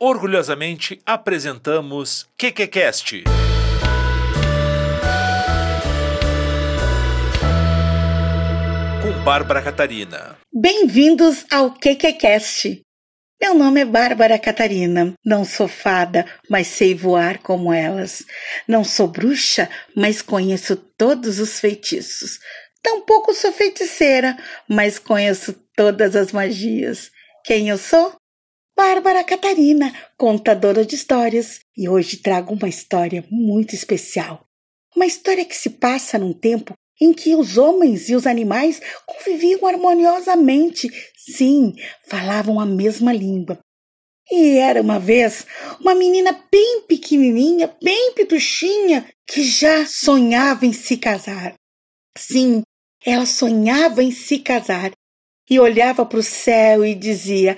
Orgulhosamente apresentamos QQCast. Com Bárbara Catarina. Bem-vindos ao QQCast. Meu nome é Bárbara Catarina. Não sou fada, mas sei voar como elas. Não sou bruxa, mas conheço todos os feitiços. Tampouco sou feiticeira, mas conheço todas as magias. Quem eu sou? Bárbara Catarina, contadora de histórias, e hoje trago uma história muito especial. Uma história que se passa num tempo em que os homens e os animais conviviam harmoniosamente, sim, falavam a mesma língua. E era uma vez uma menina bem pequenininha, bem pituchinha, que já sonhava em se casar. Sim, ela sonhava em se casar e olhava para o céu e dizia: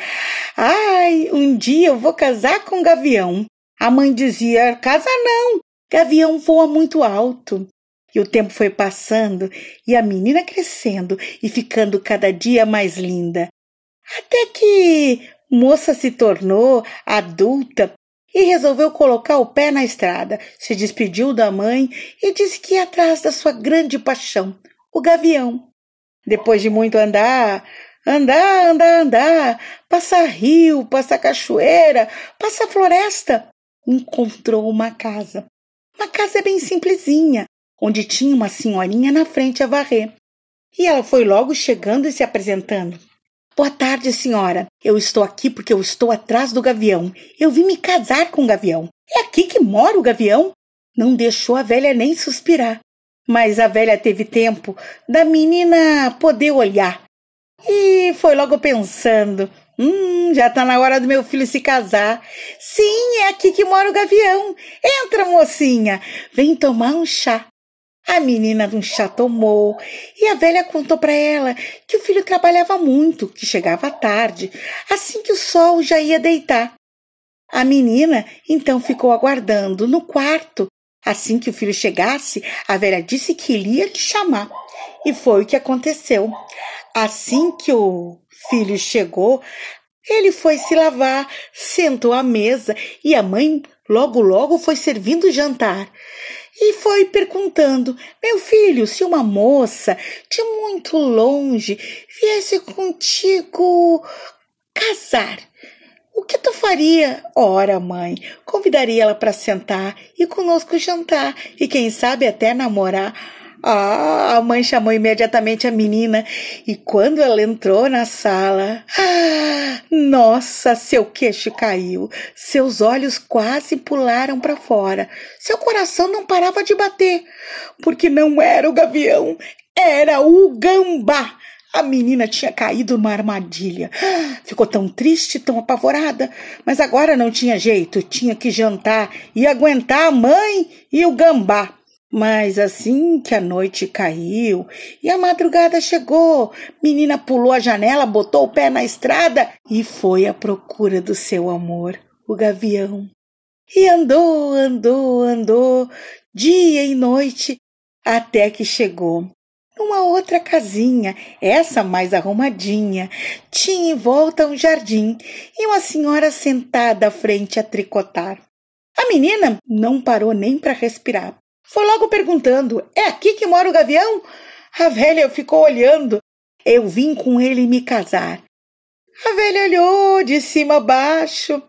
Ai, um dia eu vou casar com um gavião. A mãe dizia: Casa não, gavião voa muito alto. E o tempo foi passando e a menina crescendo e ficando cada dia mais linda. Até que moça se tornou adulta e resolveu colocar o pé na estrada. Se despediu da mãe e disse que ia atrás da sua grande paixão, o gavião. Depois de muito andar, andar, andar, andar, passar rio, passar cachoeira, passar floresta, encontrou uma casa. Uma casa bem simplesinha, onde tinha uma senhorinha na frente a varrer. E ela foi logo chegando e se apresentando. Boa tarde, senhora. Eu estou aqui porque eu estou atrás do gavião. Eu vim me casar com o gavião. É aqui que mora o gavião? Não deixou a velha nem suspirar. Mas a velha teve tempo da menina poder olhar. E foi logo pensando: hum, já tá na hora do meu filho se casar. Sim, é aqui que mora o gavião. Entra, mocinha, vem tomar um chá. A menina um chá tomou e a velha contou para ela que o filho trabalhava muito, que chegava tarde, assim que o sol já ia deitar. A menina então ficou aguardando no quarto. Assim que o filho chegasse, a velha disse que iria lhe chamar. E foi o que aconteceu. Assim que o filho chegou, ele foi se lavar, sentou à mesa e a mãe logo logo foi servindo o jantar e foi perguntando: Meu filho, se uma moça de muito longe viesse contigo casar, o que tu faria? Ora, mãe, convidaria ela para sentar e conosco jantar e quem sabe até namorar. Ah, a mãe chamou imediatamente a menina e quando ela entrou na sala, ah, nossa, seu queixo caiu, seus olhos quase pularam para fora, seu coração não parava de bater, porque não era o gavião, era o gambá. A menina tinha caído numa armadilha. Ficou tão triste, tão apavorada, mas agora não tinha jeito, tinha que jantar e aguentar a mãe e o gambá. Mas assim que a noite caiu e a madrugada chegou, menina pulou a janela, botou o pé na estrada e foi à procura do seu amor, o gavião. E andou, andou, andou, dia e noite, até que chegou numa outra casinha, essa mais arrumadinha. Tinha em volta um jardim e uma senhora sentada à frente a tricotar. A menina não parou nem para respirar. Foi logo perguntando: É aqui que mora o gavião? A velha ficou olhando. Eu vim com ele me casar. A velha olhou de cima a baixo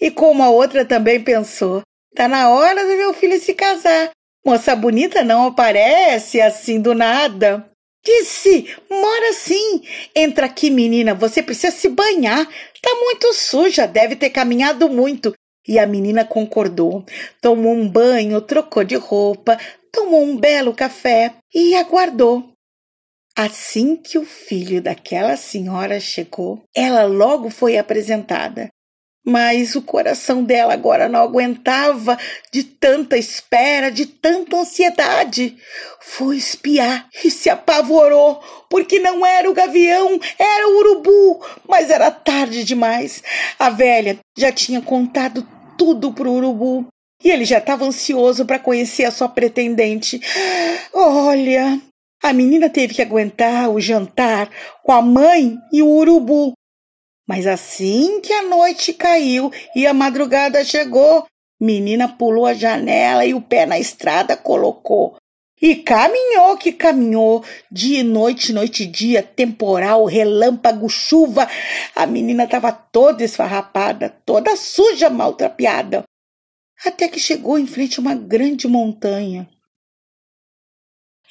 e, como a outra também pensou, tá na hora do meu filho se casar. Moça bonita não aparece assim do nada. Disse, mora sim. Entra aqui, menina, você precisa se banhar. Tá muito suja, deve ter caminhado muito. E a menina concordou. Tomou um banho, trocou de roupa, tomou um belo café e aguardou. Assim que o filho daquela senhora chegou, ela logo foi apresentada. Mas o coração dela agora não aguentava de tanta espera, de tanta ansiedade. Foi espiar e se apavorou, porque não era o gavião, era o urubu. Mas era tarde demais. A velha já tinha contado tudo pro urubu. E ele já estava ansioso para conhecer a sua pretendente. Olha, a menina teve que aguentar o jantar com a mãe e o urubu. Mas assim que a noite caiu e a madrugada chegou, menina pulou a janela e o pé na estrada colocou. E caminhou que caminhou, dia e noite, noite e dia, temporal, relâmpago, chuva. A menina estava toda esfarrapada, toda suja, maltrapiada. Até que chegou em frente a uma grande montanha.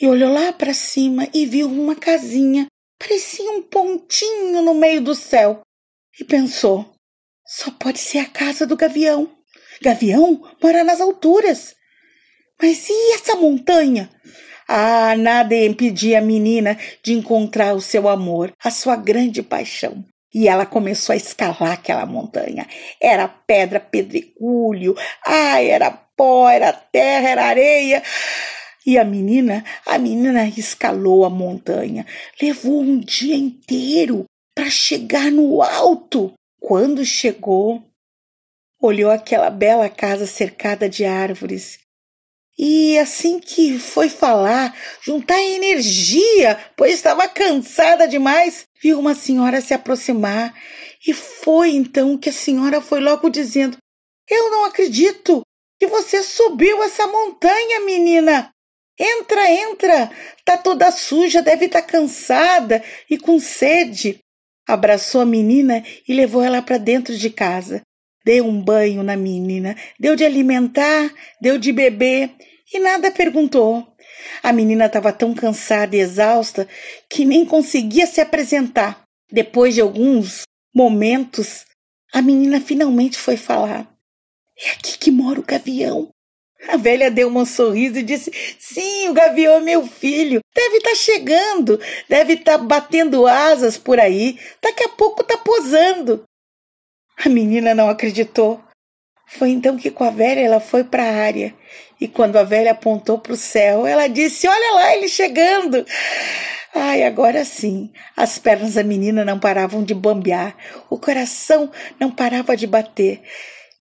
E olhou lá para cima e viu uma casinha, parecia um pontinho no meio do céu. E pensou: só pode ser a casa do gavião. Gavião mora nas alturas. Mas e essa montanha? Ah, nada impedia a menina de encontrar o seu amor, a sua grande paixão. E ela começou a escalar aquela montanha. Era pedra, pedregulho, ai, era pó, era terra, era areia. E a menina, a menina escalou a montanha. Levou um dia inteiro para chegar no alto. Quando chegou, olhou aquela bela casa cercada de árvores e assim que foi falar, juntar energia, pois estava cansada demais, viu uma senhora se aproximar. E foi então que a senhora foi logo dizendo: Eu não acredito que você subiu essa montanha, menina. Entra, entra. Tá toda suja, deve estar tá cansada e com sede. Abraçou a menina e levou ela para dentro de casa. Deu um banho na menina, deu de alimentar, deu de beber e nada perguntou. A menina estava tão cansada e exausta que nem conseguia se apresentar. Depois de alguns momentos, a menina finalmente foi falar. É aqui que mora o gavião. A velha deu um sorriso e disse: Sim, o gavião é meu filho. Deve estar tá chegando, deve estar tá batendo asas por aí. Daqui a pouco está posando. A menina não acreditou. Foi então que com a velha ela foi para a área. E quando a velha apontou para o céu, ela disse: Olha lá ele chegando. Ai, agora sim. As pernas da menina não paravam de bambear, o coração não parava de bater.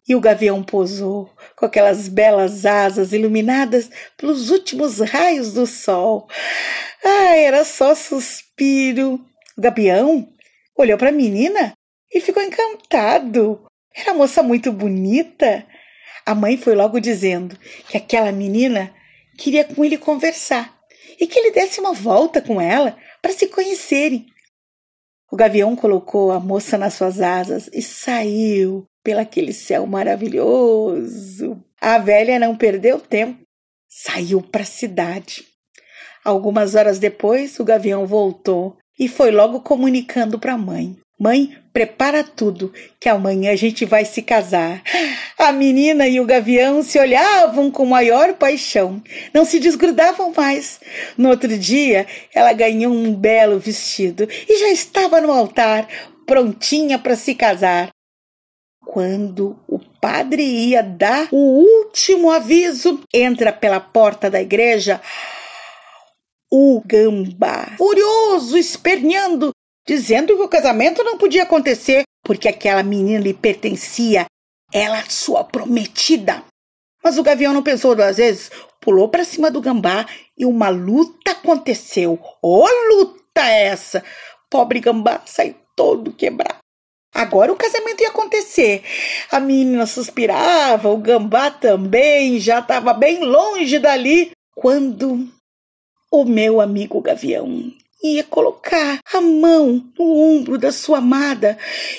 E o gavião pousou, com aquelas belas asas iluminadas pelos últimos raios do sol. Ai, era só suspiro. O gavião olhou para a menina e ficou encantado. Era moça muito bonita. A mãe foi logo dizendo que aquela menina queria com ele conversar e que ele desse uma volta com ela para se conhecerem. O gavião colocou a moça nas suas asas e saiu pelaquele céu maravilhoso. A velha não perdeu tempo, saiu para a cidade. Algumas horas depois, o gavião voltou e foi logo comunicando para a mãe. Mãe, prepara tudo, que amanhã a gente vai se casar. A menina e o gavião se olhavam com maior paixão, não se desgrudavam mais. No outro dia, ela ganhou um belo vestido e já estava no altar, prontinha para se casar. Quando o padre ia dar o último aviso, entra pela porta da igreja o gambá, furioso, esperneando, dizendo que o casamento não podia acontecer porque aquela menina lhe pertencia, ela sua prometida. Mas o gavião não pensou duas vezes, pulou para cima do gambá e uma luta aconteceu. Ô oh, luta essa! Pobre gambá saiu todo quebrado. Agora o casamento ia acontecer. A menina suspirava, o gambá também já estava bem longe dali, quando o meu amigo gavião ia colocar a mão no ombro da sua amada.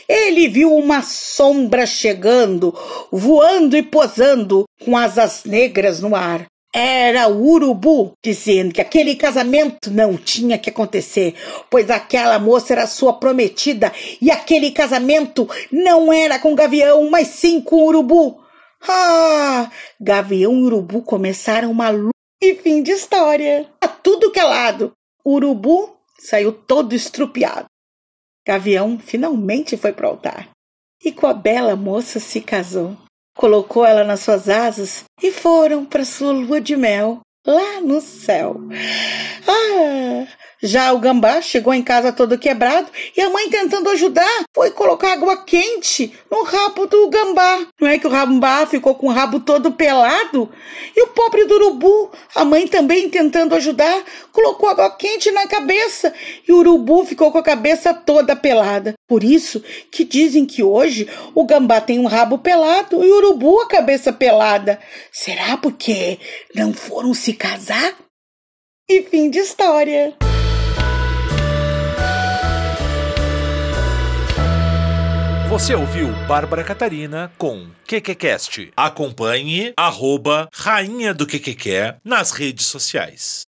Ele viu uma sombra chegando, voando e posando com asas negras no ar. Era o urubu dizendo que aquele casamento não tinha que acontecer, pois aquela moça era sua prometida e aquele casamento não era com Gavião, mas sim com urubu. Ah! Gavião e urubu começaram uma luta e fim de história. A tudo que é lado. Urubu saiu todo estrupiado. Gavião finalmente foi para o altar e com a bela moça se casou. Colocou ela nas suas asas e foram para sua lua de mel lá no céu. Ah, Já o gambá chegou em casa todo quebrado e a mãe tentando ajudar foi colocar água quente no rabo do gambá. Não é que o gambá ficou com o rabo todo pelado? E o pobre do urubu, a mãe também tentando ajudar, colocou água quente na cabeça e o urubu ficou com a cabeça toda pelada. Por isso que dizem que hoje o gambá tem um rabo pelado e o urubu a cabeça pelada. Será porque não foram se casar? E fim de história. Você ouviu Bárbara Catarina com QQCast. Acompanhe arroba Rainha do QQQ nas redes sociais.